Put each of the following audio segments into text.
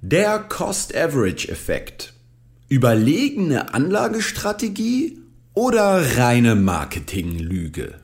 Der Cost-Average-Effekt. Überlegene Anlagestrategie oder reine Marketinglüge?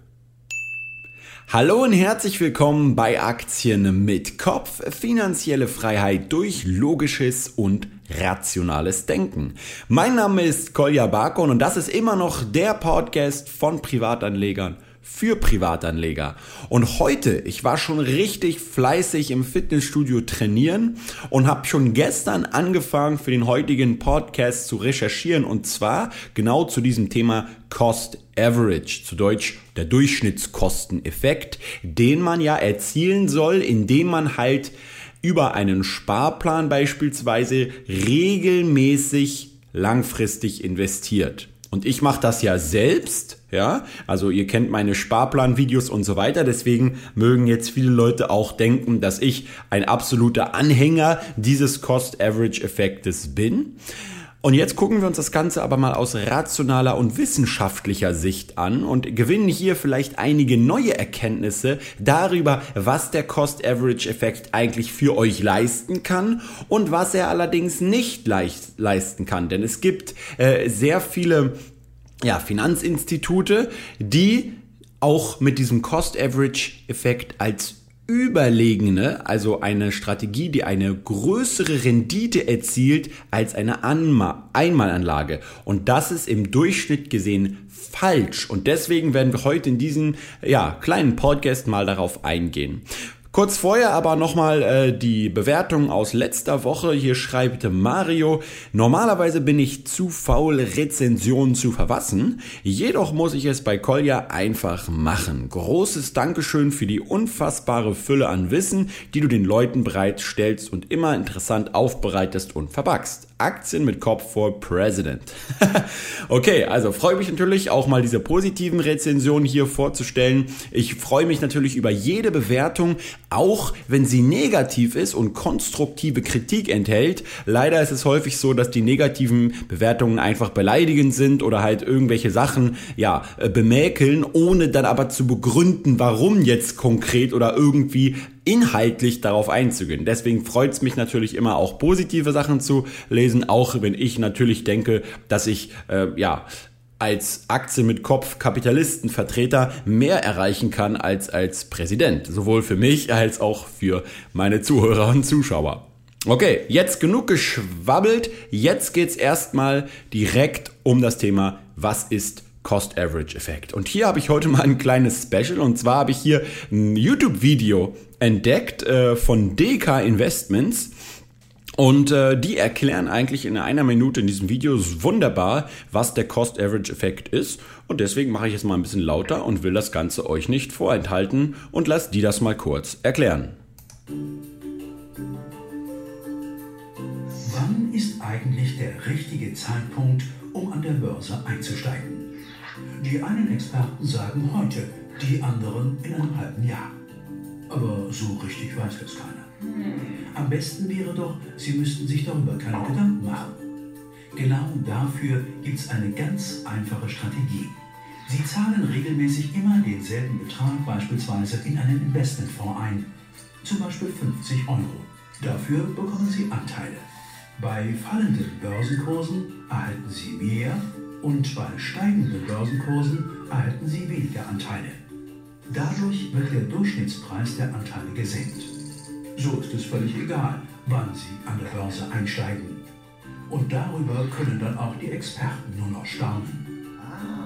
Hallo und herzlich willkommen bei Aktien mit Kopf, finanzielle Freiheit durch logisches und rationales Denken. Mein Name ist Kolja Barkon und das ist immer noch der Podcast von Privatanlegern für Privatanleger. Und heute, ich war schon richtig fleißig im Fitnessstudio trainieren und habe schon gestern angefangen für den heutigen Podcast zu recherchieren und zwar genau zu diesem Thema Cost Average, zu Deutsch der Durchschnittskosteneffekt, den man ja erzielen soll, indem man halt über einen Sparplan beispielsweise regelmäßig langfristig investiert. Und ich mache das ja selbst, ja. Also ihr kennt meine Sparplan-Videos und so weiter. Deswegen mögen jetzt viele Leute auch denken, dass ich ein absoluter Anhänger dieses Cost-Average-Effektes bin. Und jetzt gucken wir uns das Ganze aber mal aus rationaler und wissenschaftlicher Sicht an und gewinnen hier vielleicht einige neue Erkenntnisse darüber, was der Cost-Average-Effekt eigentlich für euch leisten kann und was er allerdings nicht leisten kann. Denn es gibt äh, sehr viele ja, Finanzinstitute, die auch mit diesem Cost-Average-Effekt als überlegene, also eine Strategie, die eine größere Rendite erzielt als eine Anma Einmalanlage. Und das ist im Durchschnitt gesehen falsch. Und deswegen werden wir heute in diesem ja, kleinen Podcast mal darauf eingehen. Kurz vorher aber nochmal äh, die Bewertung aus letzter Woche. Hier schreibt Mario, normalerweise bin ich zu faul, Rezensionen zu verfassen. Jedoch muss ich es bei Kolja einfach machen. Großes Dankeschön für die unfassbare Fülle an Wissen, die du den Leuten bereitstellst und immer interessant aufbereitest und verpackst. Aktien mit Kopf vor President. okay, also freue mich natürlich auch mal diese positiven Rezensionen hier vorzustellen. Ich freue mich natürlich über jede Bewertung, auch wenn sie negativ ist und konstruktive Kritik enthält. Leider ist es häufig so, dass die negativen Bewertungen einfach beleidigend sind oder halt irgendwelche Sachen, ja, äh, bemäkeln, ohne dann aber zu begründen, warum jetzt konkret oder irgendwie inhaltlich darauf einzugehen. Deswegen freut es mich natürlich immer auch positive Sachen zu lesen, auch wenn ich natürlich denke, dass ich äh, ja als Aktie mit Kopf Kapitalistenvertreter mehr erreichen kann als als Präsident. Sowohl für mich als auch für meine Zuhörer und Zuschauer. Okay, jetzt genug geschwabbelt. Jetzt geht's erstmal direkt um das Thema, was ist Cost Average Effekt. Und hier habe ich heute mal ein kleines Special und zwar habe ich hier ein YouTube-Video entdeckt äh, von DK Investments. Und äh, die erklären eigentlich in einer Minute in diesem Video wunderbar, was der Cost Average Effekt ist. Und deswegen mache ich es mal ein bisschen lauter und will das Ganze euch nicht vorenthalten und lasst die das mal kurz erklären. Wann ist eigentlich der richtige Zeitpunkt, um an der Börse einzusteigen? Die einen Experten sagen heute, die anderen in einem halben Jahr. Aber so richtig weiß es keiner. Am besten wäre doch, Sie müssten sich darüber keine Gedanken machen. Genau dafür gibt es eine ganz einfache Strategie. Sie zahlen regelmäßig immer denselben Betrag beispielsweise in einen Investmentfonds ein, zum Beispiel 50 Euro. Dafür bekommen Sie Anteile. Bei fallenden Börsenkursen erhalten Sie mehr und bei steigenden Börsenkursen erhalten Sie weniger Anteile. Dadurch wird der Durchschnittspreis der Anteile gesenkt. So ist es völlig egal, wann Sie an der Börse einsteigen. Und darüber können dann auch die Experten nur noch staunen.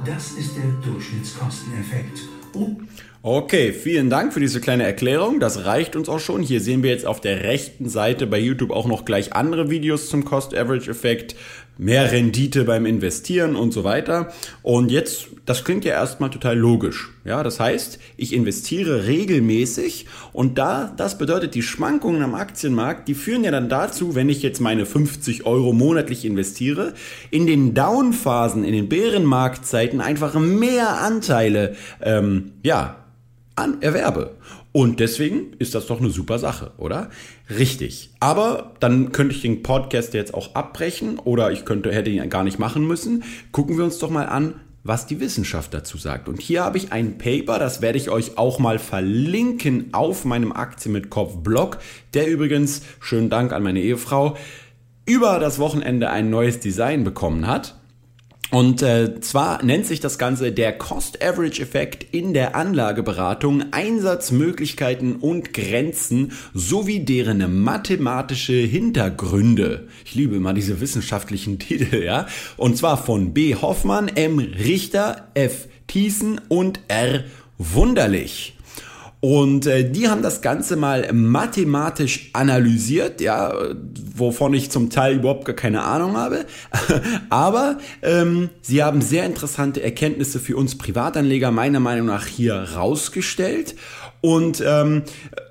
Das ist der Durchschnittskosteneffekt. Und Okay, vielen Dank für diese kleine Erklärung. Das reicht uns auch schon. Hier sehen wir jetzt auf der rechten Seite bei YouTube auch noch gleich andere Videos zum Cost Average Effekt, mehr Rendite beim Investieren und so weiter. Und jetzt, das klingt ja erstmal total logisch. Ja, das heißt, ich investiere regelmäßig und da, das bedeutet, die Schwankungen am Aktienmarkt, die führen ja dann dazu, wenn ich jetzt meine 50 Euro monatlich investiere, in den Downphasen, in den Bärenmarktzeiten einfach mehr Anteile, ähm, ja, an erwerbe. Und deswegen ist das doch eine super Sache, oder? Richtig. Aber dann könnte ich den Podcast jetzt auch abbrechen oder ich könnte, hätte ihn gar nicht machen müssen. Gucken wir uns doch mal an, was die Wissenschaft dazu sagt. Und hier habe ich ein Paper, das werde ich euch auch mal verlinken auf meinem Aktien mit Kopf Blog, der übrigens, schönen Dank an meine Ehefrau, über das Wochenende ein neues Design bekommen hat. Und äh, zwar nennt sich das Ganze der Cost-Average-Effekt in der Anlageberatung, Einsatzmöglichkeiten und Grenzen sowie deren mathematische Hintergründe. Ich liebe immer diese wissenschaftlichen Titel, ja. Und zwar von B. Hoffmann, M. Richter, F. Thiessen und R. Wunderlich. Und äh, die haben das Ganze mal mathematisch analysiert, ja, wovon ich zum Teil überhaupt gar keine Ahnung habe. Aber ähm, sie haben sehr interessante Erkenntnisse für uns Privatanleger meiner Meinung nach hier rausgestellt. Und ähm,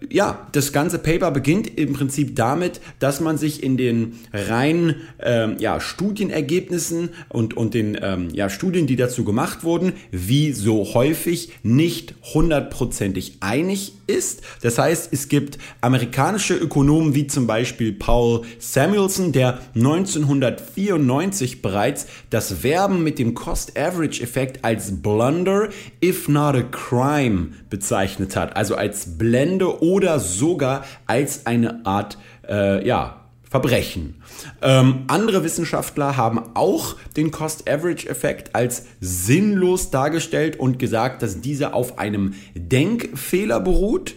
ja, das ganze Paper beginnt im Prinzip damit, dass man sich in den reinen ähm, ja, Studienergebnissen und, und den ähm, ja, Studien, die dazu gemacht wurden, wie so häufig nicht hundertprozentig einig ist. Das heißt, es gibt amerikanische Ökonomen wie zum Beispiel Paul Samuelson, der 1994 bereits das Werben mit dem Cost-Average-Effekt als Blunder, if not a crime, bezeichnet hat. Also als Blende oder sogar als eine Art, äh, ja, Verbrechen. Ähm, andere Wissenschaftler haben auch den Cost-Average-Effekt als sinnlos dargestellt und gesagt, dass dieser auf einem Denkfehler beruht.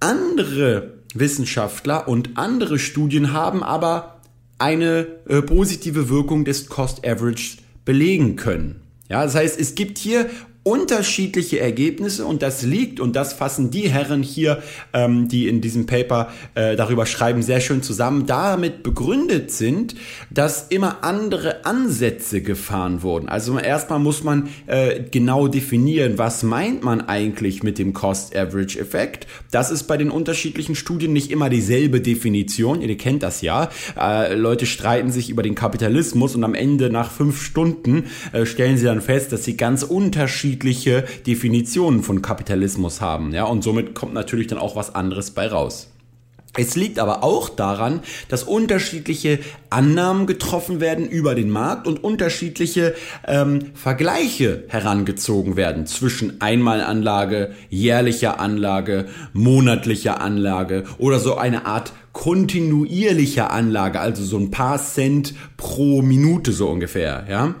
Andere Wissenschaftler und andere Studien haben aber eine äh, positive Wirkung des Cost-Average belegen können. Ja, das heißt, es gibt hier unterschiedliche Ergebnisse und das liegt, und das fassen die Herren hier, ähm, die in diesem Paper äh, darüber schreiben, sehr schön zusammen, damit begründet sind, dass immer andere Ansätze gefahren wurden. Also erstmal muss man äh, genau definieren, was meint man eigentlich mit dem Cost-Average-Effekt. Das ist bei den unterschiedlichen Studien nicht immer dieselbe Definition. Ihr kennt das ja. Äh, Leute streiten sich über den Kapitalismus und am Ende nach fünf Stunden äh, stellen sie dann fest, dass sie ganz unterschiedlich unterschiedliche Definitionen von Kapitalismus haben. Ja, und somit kommt natürlich dann auch was anderes bei raus. Es liegt aber auch daran, dass unterschiedliche Annahmen getroffen werden über den Markt und unterschiedliche ähm, Vergleiche herangezogen werden zwischen Einmalanlage, jährlicher Anlage, monatlicher Anlage oder so eine Art kontinuierlicher Anlage, also so ein paar Cent pro Minute so ungefähr. Ja,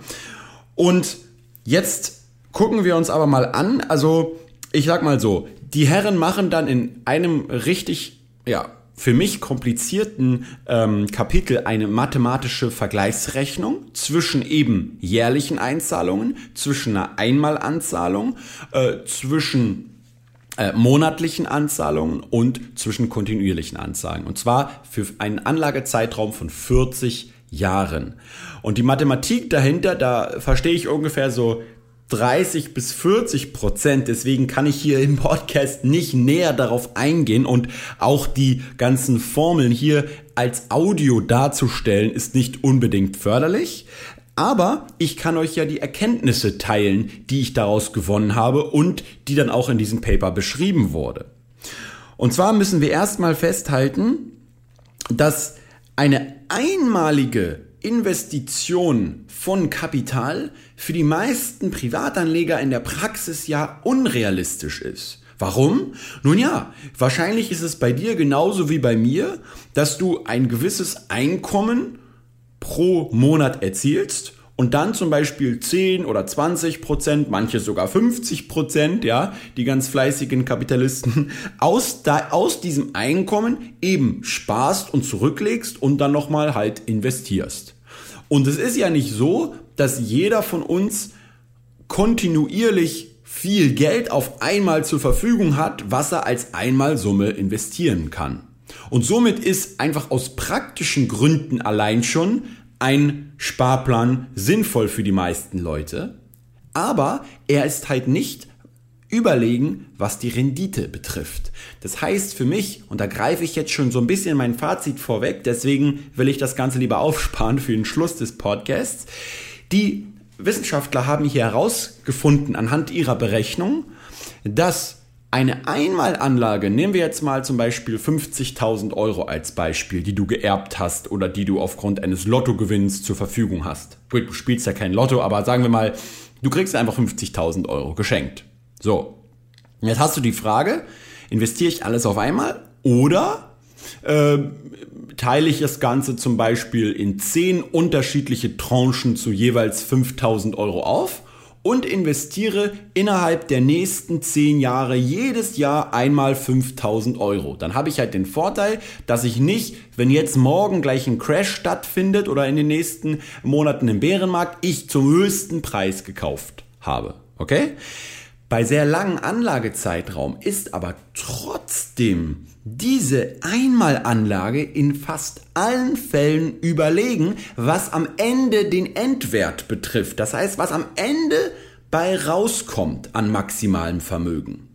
und jetzt Gucken wir uns aber mal an, also ich sag mal so, die Herren machen dann in einem richtig, ja, für mich komplizierten ähm, Kapitel eine mathematische Vergleichsrechnung zwischen eben jährlichen Einzahlungen, zwischen einer Einmalanzahlung, äh, zwischen äh, monatlichen Anzahlungen und zwischen kontinuierlichen Anzahlungen. Und zwar für einen Anlagezeitraum von 40 Jahren. Und die Mathematik dahinter, da verstehe ich ungefähr so 30 bis 40 Prozent. Deswegen kann ich hier im Podcast nicht näher darauf eingehen und auch die ganzen Formeln hier als Audio darzustellen ist nicht unbedingt förderlich. Aber ich kann euch ja die Erkenntnisse teilen, die ich daraus gewonnen habe und die dann auch in diesem Paper beschrieben wurde. Und zwar müssen wir erstmal festhalten, dass eine einmalige Investition von Kapital für die meisten Privatanleger in der Praxis ja unrealistisch ist. Warum? Nun ja, wahrscheinlich ist es bei dir genauso wie bei mir, dass du ein gewisses Einkommen pro Monat erzielst und dann zum Beispiel 10 oder 20 Prozent, manche sogar 50 Prozent, ja, die ganz fleißigen Kapitalisten, aus, da, aus diesem Einkommen eben sparst und zurücklegst und dann nochmal halt investierst. Und es ist ja nicht so, dass jeder von uns kontinuierlich viel Geld auf einmal zur Verfügung hat, was er als Einmalsumme investieren kann. Und somit ist einfach aus praktischen Gründen allein schon ein Sparplan sinnvoll für die meisten Leute. Aber er ist halt nicht überlegen, was die Rendite betrifft. Das heißt für mich, und da greife ich jetzt schon so ein bisschen mein Fazit vorweg, deswegen will ich das Ganze lieber aufsparen für den Schluss des Podcasts. Die Wissenschaftler haben hier herausgefunden anhand ihrer Berechnung, dass eine Einmalanlage, nehmen wir jetzt mal zum Beispiel 50.000 Euro als Beispiel, die du geerbt hast oder die du aufgrund eines Lottogewinns zur Verfügung hast. Du spielst ja kein Lotto, aber sagen wir mal, Du kriegst einfach 50.000 Euro geschenkt. So, jetzt hast du die Frage, investiere ich alles auf einmal oder äh, teile ich das Ganze zum Beispiel in 10 unterschiedliche Tranchen zu jeweils 5.000 Euro auf und investiere innerhalb der nächsten 10 Jahre jedes Jahr einmal 5000 Euro. Dann habe ich halt den Vorteil, dass ich nicht, wenn jetzt morgen gleich ein Crash stattfindet oder in den nächsten Monaten im Bärenmarkt, ich zum höchsten Preis gekauft habe. Okay? Bei sehr langen Anlagezeitraum ist aber trotzdem diese Einmalanlage in fast allen Fällen überlegen, was am Ende den Endwert betrifft. Das heißt, was am Ende bei rauskommt an maximalem Vermögen.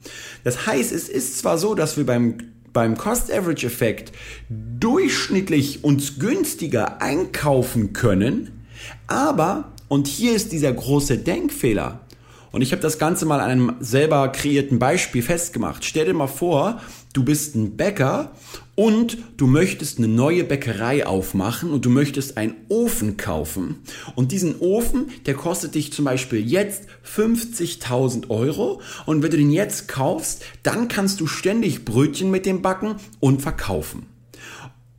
Das heißt, es ist zwar so, dass wir beim beim Cost-Average-Effekt durchschnittlich uns günstiger einkaufen können, aber, und hier ist dieser große Denkfehler, und ich habe das Ganze mal an einem selber kreierten Beispiel festgemacht. Stell dir mal vor, du bist ein Bäcker und du möchtest eine neue Bäckerei aufmachen und du möchtest einen Ofen kaufen. Und diesen Ofen, der kostet dich zum Beispiel jetzt 50.000 Euro. Und wenn du den jetzt kaufst, dann kannst du ständig Brötchen mit dem backen und verkaufen.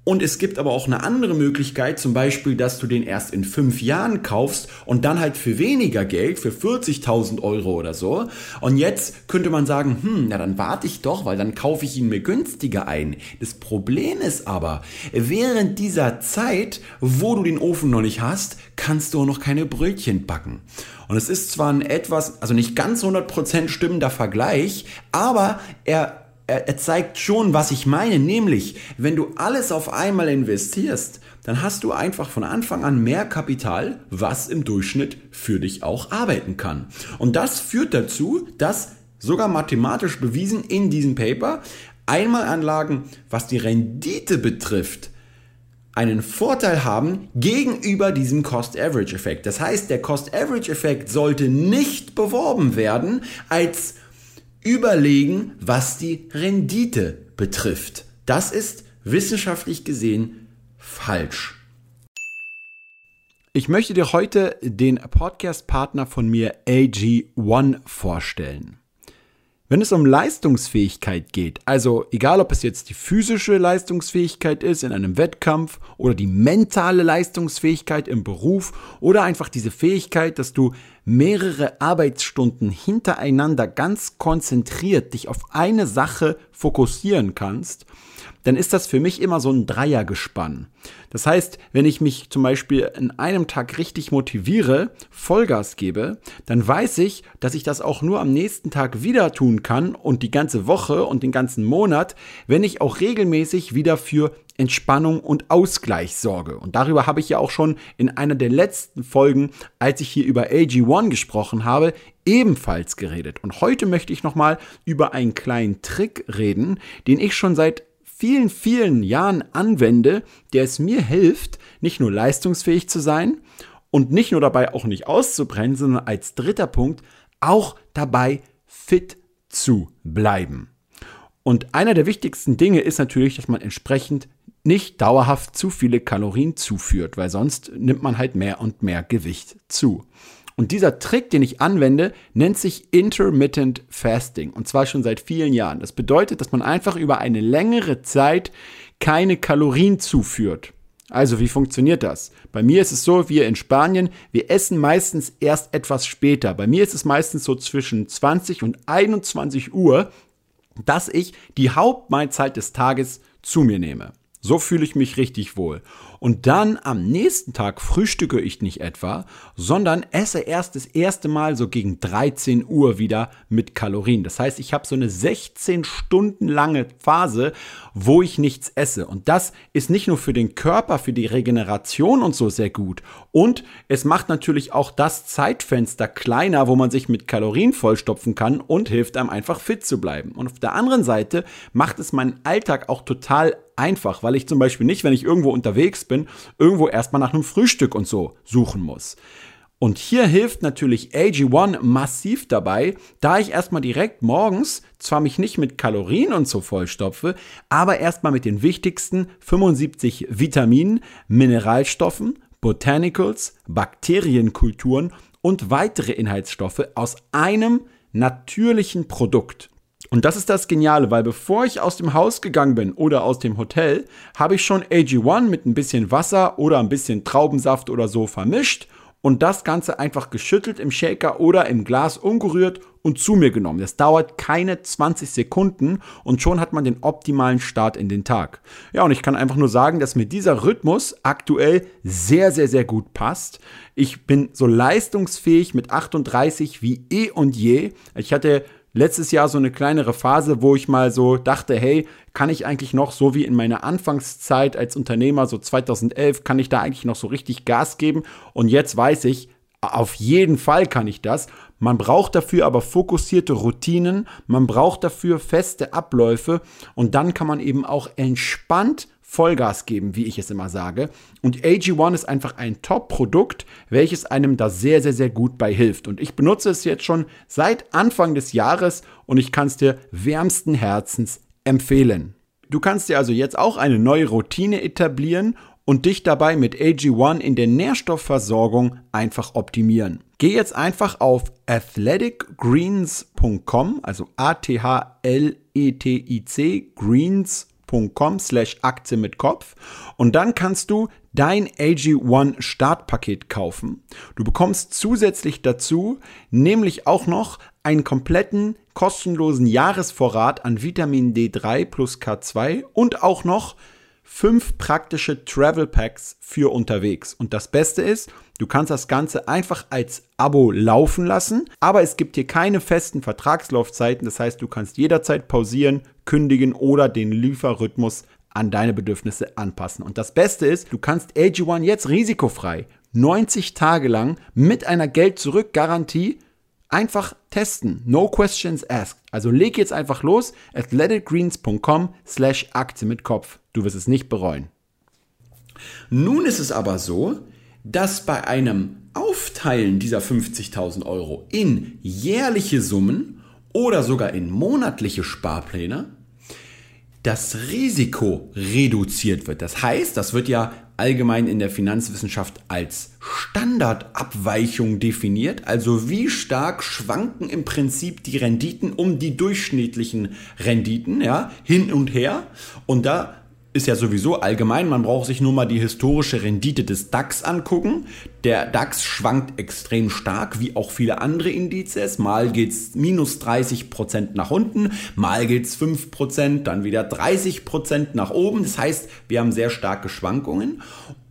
Und es gibt aber auch eine andere Möglichkeit, zum Beispiel, dass du den erst in fünf Jahren kaufst und dann halt für weniger Geld, für 40.000 Euro oder so. Und jetzt könnte man sagen, hm, na dann warte ich doch, weil dann kaufe ich ihn mir günstiger ein. Das Problem ist aber, während dieser Zeit, wo du den Ofen noch nicht hast, kannst du auch noch keine Brötchen backen. Und es ist zwar ein etwas, also nicht ganz 100% stimmender Vergleich, aber er er, er zeigt schon, was ich meine, nämlich, wenn du alles auf einmal investierst, dann hast du einfach von Anfang an mehr Kapital, was im Durchschnitt für dich auch arbeiten kann. Und das führt dazu, dass sogar mathematisch bewiesen in diesem Paper Einmalanlagen, was die Rendite betrifft, einen Vorteil haben gegenüber diesem Cost-Average-Effekt. Das heißt, der Cost-Average-Effekt sollte nicht beworben werden als überlegen, was die Rendite betrifft. Das ist wissenschaftlich gesehen falsch. Ich möchte dir heute den Podcast-Partner von mir AG1 vorstellen. Wenn es um Leistungsfähigkeit geht, also egal ob es jetzt die physische Leistungsfähigkeit ist in einem Wettkampf oder die mentale Leistungsfähigkeit im Beruf oder einfach diese Fähigkeit, dass du mehrere Arbeitsstunden hintereinander ganz konzentriert dich auf eine Sache fokussieren kannst, dann ist das für mich immer so ein Dreiergespann. Das heißt, wenn ich mich zum Beispiel in einem Tag richtig motiviere, Vollgas gebe, dann weiß ich, dass ich das auch nur am nächsten Tag wieder tun kann und die ganze Woche und den ganzen Monat, wenn ich auch regelmäßig wieder für Entspannung und Ausgleich sorge. Und darüber habe ich ja auch schon in einer der letzten Folgen, als ich hier über AG1 gesprochen habe, ebenfalls geredet. Und heute möchte ich nochmal über einen kleinen Trick reden, den ich schon seit vielen, vielen Jahren anwende, der es mir hilft, nicht nur leistungsfähig zu sein und nicht nur dabei auch nicht auszubrennen, sondern als dritter Punkt auch dabei fit zu bleiben. Und einer der wichtigsten Dinge ist natürlich, dass man entsprechend nicht dauerhaft zu viele Kalorien zuführt, weil sonst nimmt man halt mehr und mehr Gewicht zu. Und dieser Trick, den ich anwende, nennt sich Intermittent Fasting. Und zwar schon seit vielen Jahren. Das bedeutet, dass man einfach über eine längere Zeit keine Kalorien zuführt. Also, wie funktioniert das? Bei mir ist es so, wir in Spanien, wir essen meistens erst etwas später. Bei mir ist es meistens so zwischen 20 und 21 Uhr, dass ich die Hauptmahlzeit des Tages zu mir nehme. So fühle ich mich richtig wohl. Und dann am nächsten Tag frühstücke ich nicht etwa, sondern esse erst das erste Mal so gegen 13 Uhr wieder mit Kalorien. Das heißt, ich habe so eine 16 Stunden lange Phase, wo ich nichts esse. Und das ist nicht nur für den Körper, für die Regeneration und so sehr gut. Und es macht natürlich auch das Zeitfenster kleiner, wo man sich mit Kalorien vollstopfen kann und hilft einem einfach fit zu bleiben. Und auf der anderen Seite macht es meinen Alltag auch total einfach, weil ich zum Beispiel nicht, wenn ich irgendwo unterwegs bin, irgendwo erstmal nach einem Frühstück und so suchen muss. Und hier hilft natürlich AG1 massiv dabei, da ich erstmal direkt morgens zwar mich nicht mit Kalorien und so vollstopfe, aber erstmal mit den wichtigsten 75 Vitaminen, Mineralstoffen, Botanicals, Bakterienkulturen und weitere Inhaltsstoffe aus einem natürlichen Produkt. Und das ist das Geniale, weil bevor ich aus dem Haus gegangen bin oder aus dem Hotel, habe ich schon AG1 mit ein bisschen Wasser oder ein bisschen Traubensaft oder so vermischt und das Ganze einfach geschüttelt im Shaker oder im Glas umgerührt und zu mir genommen. Das dauert keine 20 Sekunden und schon hat man den optimalen Start in den Tag. Ja, und ich kann einfach nur sagen, dass mir dieser Rhythmus aktuell sehr, sehr, sehr gut passt. Ich bin so leistungsfähig mit 38 wie eh und je. Ich hatte letztes Jahr so eine kleinere Phase, wo ich mal so dachte, hey, kann ich eigentlich noch so wie in meiner Anfangszeit als Unternehmer, so 2011, kann ich da eigentlich noch so richtig Gas geben? Und jetzt weiß ich, auf jeden Fall kann ich das. Man braucht dafür aber fokussierte Routinen, man braucht dafür feste Abläufe und dann kann man eben auch entspannt Vollgas geben, wie ich es immer sage. Und AG1 ist einfach ein Top-Produkt, welches einem da sehr, sehr, sehr gut bei hilft. Und ich benutze es jetzt schon seit Anfang des Jahres und ich kann es dir wärmsten Herzens empfehlen. Du kannst dir also jetzt auch eine neue Routine etablieren und dich dabei mit AG1 in der Nährstoffversorgung einfach optimieren. Geh jetzt einfach auf athleticgreens.com, also A-T-H-L-E-T-I-C, greens.com Aktie mit Kopf und dann kannst du dein AG1 Startpaket kaufen. Du bekommst zusätzlich dazu nämlich auch noch einen kompletten kostenlosen Jahresvorrat an Vitamin D3 plus K2 und auch noch fünf praktische Travel Packs für unterwegs. Und das Beste ist, du kannst das Ganze einfach als Abo laufen lassen, aber es gibt hier keine festen Vertragslaufzeiten. Das heißt, du kannst jederzeit pausieren, kündigen oder den Lieferrhythmus an deine Bedürfnisse anpassen. Und das Beste ist, du kannst AG1 jetzt risikofrei 90 Tage lang mit einer Geld-Zurück-Garantie einfach testen. No questions asked. Also leg jetzt einfach los. athleticgreens.com slash Aktie mit Kopf. Du wirst es nicht bereuen. Nun ist es aber so, dass bei einem Aufteilen dieser 50.000 Euro in jährliche Summen oder sogar in monatliche Sparpläne das Risiko reduziert wird. Das heißt, das wird ja allgemein in der Finanzwissenschaft als Standardabweichung definiert. Also wie stark schwanken im Prinzip die Renditen um die durchschnittlichen Renditen, ja, hin und her. Und da ist ja sowieso allgemein, man braucht sich nur mal die historische Rendite des DAX angucken. Der DAX schwankt extrem stark, wie auch viele andere Indizes. Mal geht's minus 30 Prozent nach unten, mal geht's 5%, dann wieder 30 Prozent nach oben. Das heißt, wir haben sehr starke Schwankungen.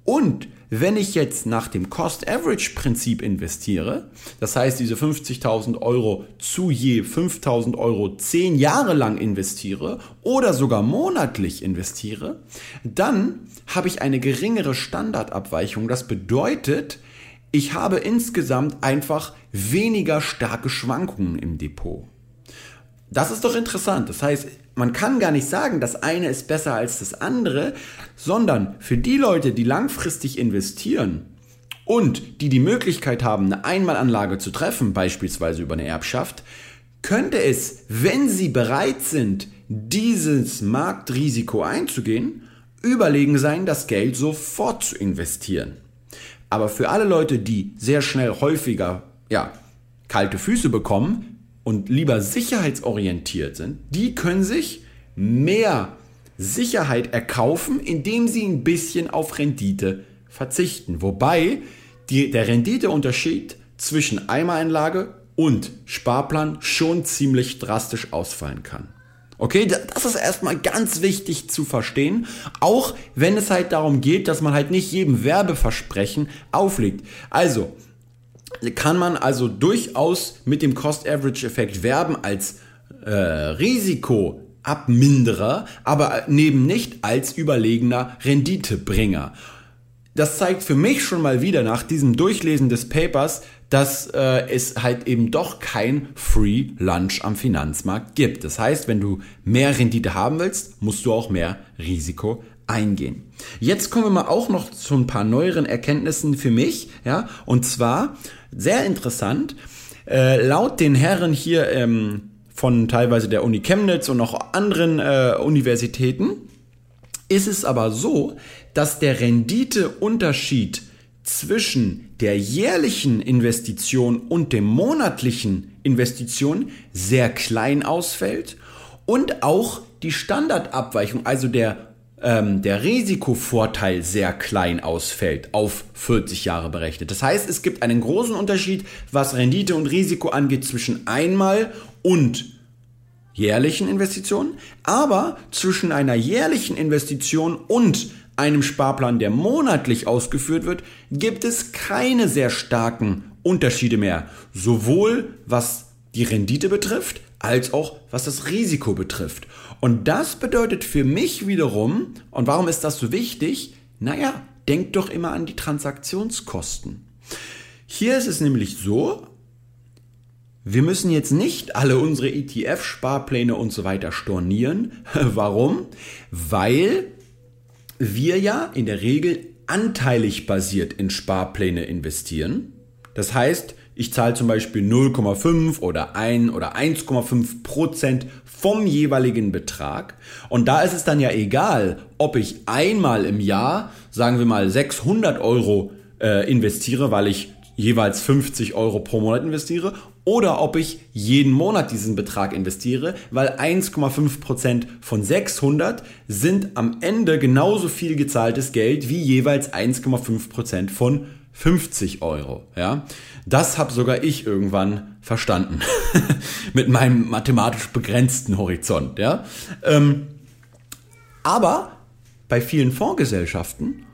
Und wenn ich jetzt nach dem Cost-Average-Prinzip investiere, das heißt diese 50.000 Euro zu je 5.000 Euro 10 Jahre lang investiere oder sogar monatlich investiere, dann habe ich eine geringere Standardabweichung. Das bedeutet, ich habe insgesamt einfach weniger starke Schwankungen im Depot. Das ist doch interessant. Das heißt, man kann gar nicht sagen, das eine ist besser als das andere, sondern für die Leute, die langfristig investieren und die die Möglichkeit haben, eine Einmalanlage zu treffen, beispielsweise über eine Erbschaft, könnte es, wenn sie bereit sind, dieses Marktrisiko einzugehen, überlegen sein, das Geld sofort zu investieren. Aber für alle Leute, die sehr schnell häufiger ja, kalte Füße bekommen, und lieber sicherheitsorientiert sind, die können sich mehr Sicherheit erkaufen, indem sie ein bisschen auf Rendite verzichten. Wobei die, der Renditeunterschied zwischen Eimereinlage und Sparplan schon ziemlich drastisch ausfallen kann. Okay, das ist erstmal ganz wichtig zu verstehen, auch wenn es halt darum geht, dass man halt nicht jedem Werbeversprechen auflegt. Also, kann man also durchaus mit dem Cost-Average-Effekt werben als äh, Risikoabminderer, aber neben nicht als überlegener Renditebringer. Das zeigt für mich schon mal wieder nach diesem Durchlesen des Papers, dass äh, es halt eben doch kein Free Lunch am Finanzmarkt gibt. Das heißt, wenn du mehr Rendite haben willst, musst du auch mehr Risiko eingehen. Jetzt kommen wir mal auch noch zu ein paar neueren Erkenntnissen für mich, ja, und zwar sehr interessant. Äh, laut den Herren hier ähm, von teilweise der Uni Chemnitz und noch anderen äh, Universitäten ist es aber so, dass der Renditeunterschied zwischen der jährlichen Investition und dem monatlichen Investition sehr klein ausfällt und auch die Standardabweichung, also der, ähm, der Risikovorteil sehr klein ausfällt, auf 40 Jahre berechnet. Das heißt, es gibt einen großen Unterschied, was Rendite und Risiko angeht, zwischen einmal und jährlichen Investitionen, aber zwischen einer jährlichen Investition und einem Sparplan, der monatlich ausgeführt wird, gibt es keine sehr starken Unterschiede mehr, sowohl was die Rendite betrifft, als auch was das Risiko betrifft. Und das bedeutet für mich wiederum, und warum ist das so wichtig? Naja, denkt doch immer an die Transaktionskosten. Hier ist es nämlich so, wir müssen jetzt nicht alle unsere ETF-Sparpläne und so weiter stornieren. Warum? Weil wir ja in der Regel anteilig basiert in Sparpläne investieren. Das heißt, ich zahle zum Beispiel 0,5 oder 1 oder 1,5 Prozent vom jeweiligen Betrag. Und da ist es dann ja egal, ob ich einmal im Jahr, sagen wir mal 600 Euro äh, investiere, weil ich jeweils 50 Euro pro Monat investiere oder ob ich jeden Monat diesen Betrag investiere, weil 1,5% von 600 sind am Ende genauso viel gezahltes Geld wie jeweils 1,5% von 50 Euro. Ja, das habe sogar ich irgendwann verstanden mit meinem mathematisch begrenzten Horizont. Ja, ähm, aber bei vielen Fondsgesellschaften,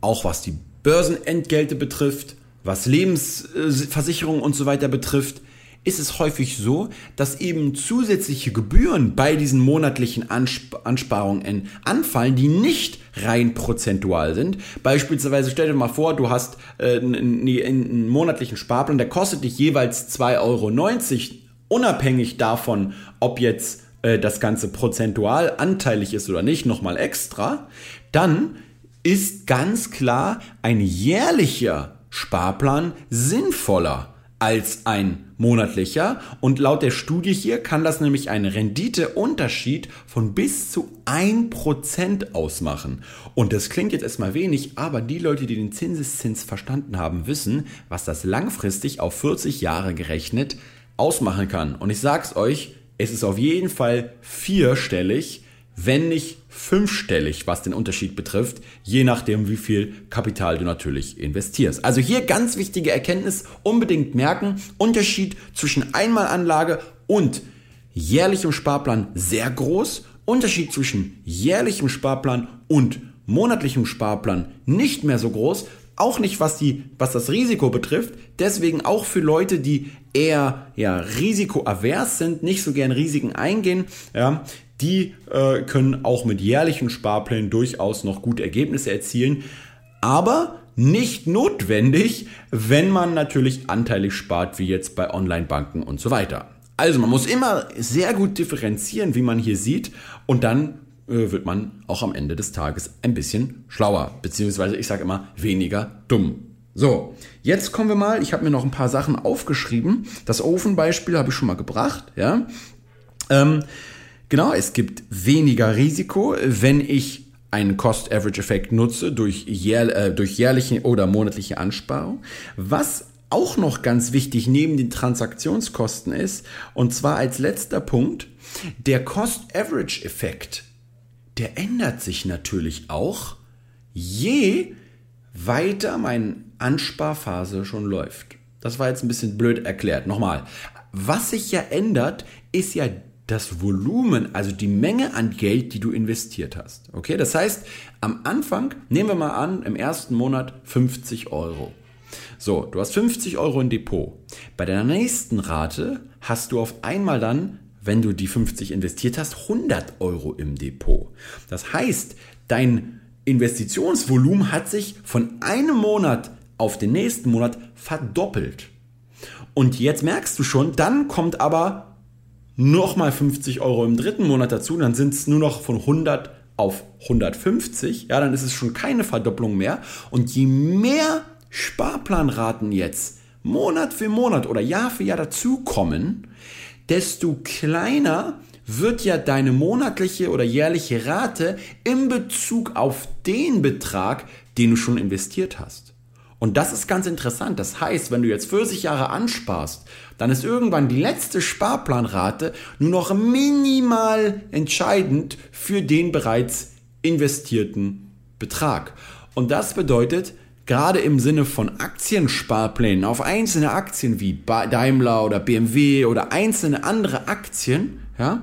auch was die Börsenentgelte betrifft, was Lebensversicherung und so weiter betrifft, ist es häufig so, dass eben zusätzliche Gebühren bei diesen monatlichen Ansp Ansparungen anfallen, die nicht rein prozentual sind. Beispielsweise stell dir mal vor, du hast äh, einen, einen monatlichen Sparplan, der kostet dich jeweils 2,90 Euro, unabhängig davon, ob jetzt äh, das Ganze prozentual anteilig ist oder nicht, nochmal extra, dann ist ganz klar ein jährlicher Sparplan sinnvoller als ein monatlicher und laut der Studie hier kann das nämlich einen Renditeunterschied von bis zu 1% ausmachen. Und das klingt jetzt erstmal wenig, aber die Leute, die den Zinseszins verstanden haben, wissen, was das langfristig auf 40 Jahre gerechnet ausmachen kann. Und ich sag's euch, es ist auf jeden Fall vierstellig, wenn nicht fünfstellig, was den Unterschied betrifft, je nachdem, wie viel Kapital du natürlich investierst. Also hier ganz wichtige Erkenntnis, unbedingt merken, Unterschied zwischen Einmalanlage und jährlichem Sparplan sehr groß, Unterschied zwischen jährlichem Sparplan und monatlichem Sparplan nicht mehr so groß, auch nicht was die, was das Risiko betrifft. Deswegen auch für Leute, die eher, ja, risikoavers sind, nicht so gern Risiken eingehen, ja, die äh, können auch mit jährlichen Sparplänen durchaus noch gute Ergebnisse erzielen, aber nicht notwendig, wenn man natürlich anteilig spart, wie jetzt bei Online-Banken und so weiter. Also man muss immer sehr gut differenzieren, wie man hier sieht, und dann äh, wird man auch am Ende des Tages ein bisschen schlauer, beziehungsweise ich sage immer weniger dumm. So, jetzt kommen wir mal, ich habe mir noch ein paar Sachen aufgeschrieben. Das Ofenbeispiel habe ich schon mal gebracht, ja. Ähm, Genau, es gibt weniger Risiko, wenn ich einen Cost-Average-Effekt nutze durch, jähr, äh, durch jährliche oder monatliche Ansparung. Was auch noch ganz wichtig neben den Transaktionskosten ist, und zwar als letzter Punkt, der Cost-Average-Effekt, der ändert sich natürlich auch, je weiter meine Ansparphase schon läuft. Das war jetzt ein bisschen blöd erklärt. Nochmal. Was sich ja ändert, ist ja das Volumen, also die Menge an Geld, die du investiert hast. Okay, das heißt, am Anfang, nehmen wir mal an, im ersten Monat 50 Euro. So, du hast 50 Euro im Depot. Bei der nächsten Rate hast du auf einmal dann, wenn du die 50 investiert hast, 100 Euro im Depot. Das heißt, dein Investitionsvolumen hat sich von einem Monat auf den nächsten Monat verdoppelt. Und jetzt merkst du schon, dann kommt aber nochmal 50 Euro im dritten Monat dazu, dann sind es nur noch von 100 auf 150, ja, dann ist es schon keine Verdopplung mehr. Und je mehr Sparplanraten jetzt Monat für Monat oder Jahr für Jahr dazukommen, desto kleiner wird ja deine monatliche oder jährliche Rate in Bezug auf den Betrag, den du schon investiert hast. Und das ist ganz interessant. Das heißt, wenn du jetzt 40 Jahre ansparst, dann ist irgendwann die letzte Sparplanrate nur noch minimal entscheidend für den bereits investierten Betrag. Und das bedeutet, gerade im Sinne von Aktiensparplänen auf einzelne Aktien wie Daimler oder BMW oder einzelne andere Aktien, ja,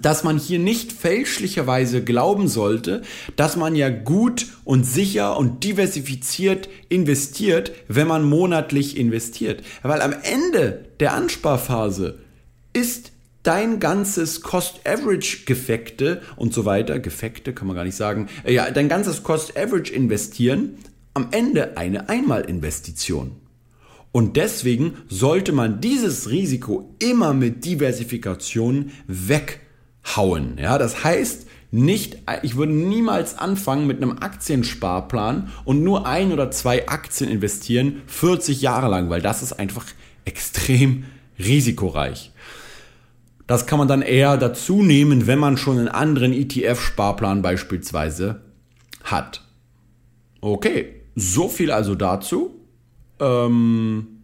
dass man hier nicht fälschlicherweise glauben sollte, dass man ja gut und sicher und diversifiziert investiert, wenn man monatlich investiert. Weil am Ende der Ansparphase ist dein ganzes Cost-Average-Gefekte und so weiter, Gefekte kann man gar nicht sagen, äh, ja, dein ganzes Cost-Average-Investieren am Ende eine Einmalinvestition. Und deswegen sollte man dieses Risiko immer mit Diversifikation weghauen. Ja, das heißt, nicht, ich würde niemals anfangen mit einem Aktiensparplan und nur ein oder zwei Aktien investieren, 40 Jahre lang, weil das ist einfach extrem risikoreich. Das kann man dann eher dazu nehmen, wenn man schon einen anderen ETF-Sparplan beispielsweise hat. Okay, so viel also dazu. Ähm,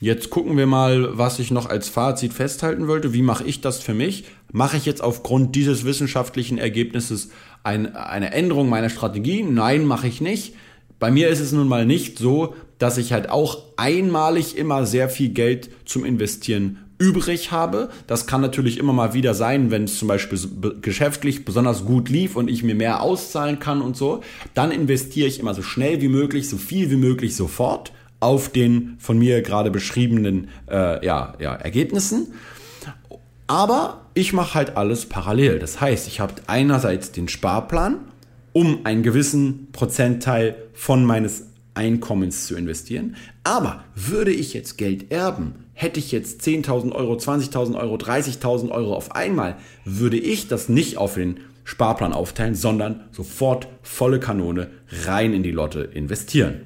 jetzt gucken wir mal, was ich noch als Fazit festhalten wollte. Wie mache ich das für mich? Mache ich jetzt aufgrund dieses wissenschaftlichen Ergebnisses ein, eine Änderung meiner Strategie? Nein, mache ich nicht. Bei mir ist es nun mal nicht so, dass ich halt auch einmalig immer sehr viel Geld zum Investieren übrig habe. Das kann natürlich immer mal wieder sein, wenn es zum Beispiel geschäftlich besonders gut lief und ich mir mehr auszahlen kann und so. Dann investiere ich immer so schnell wie möglich, so viel wie möglich sofort auf den von mir gerade beschriebenen äh, ja, ja, Ergebnissen. Aber ich mache halt alles parallel. Das heißt, ich habe einerseits den Sparplan, um einen gewissen Prozentteil von meines Einkommens zu investieren. Aber würde ich jetzt Geld erben, hätte ich jetzt 10.000 Euro, 20.000 Euro, 30.000 Euro auf einmal, würde ich das nicht auf den Sparplan aufteilen, sondern sofort volle Kanone rein in die Lotte investieren.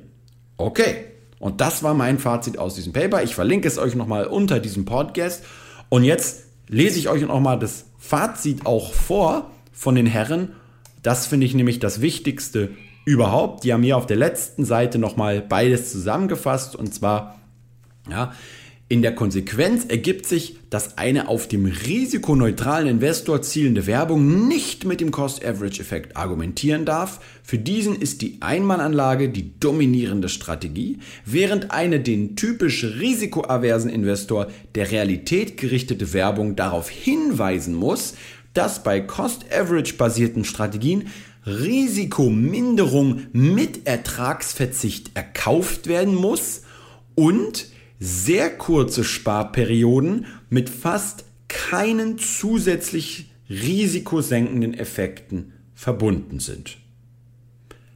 Okay, und das war mein Fazit aus diesem Paper. Ich verlinke es euch nochmal unter diesem Podcast. Und jetzt lese ich euch nochmal das Fazit auch vor von den Herren. Das finde ich nämlich das Wichtigste überhaupt. Die haben hier auf der letzten Seite nochmal beides zusammengefasst. Und zwar, ja, in der Konsequenz ergibt sich, dass eine auf dem risikoneutralen Investor zielende Werbung nicht mit dem Cost-Average-Effekt argumentieren darf. Für diesen ist die Einmalanlage die dominierende Strategie, während eine den typisch risikoaversen Investor der Realität gerichtete Werbung darauf hinweisen muss, dass bei Cost-Average-basierten Strategien Risikominderung mit Ertragsverzicht erkauft werden muss und sehr kurze Sparperioden mit fast keinen zusätzlich risikosenkenden Effekten verbunden sind.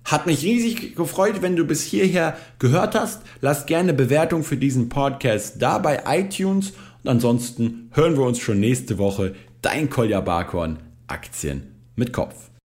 Hat mich riesig gefreut, wenn du bis hierher gehört hast. Lass gerne Bewertung für diesen Podcast da bei iTunes und ansonsten hören wir uns schon nächste Woche. Dein Kolja Barkhorn, Aktien mit Kopf.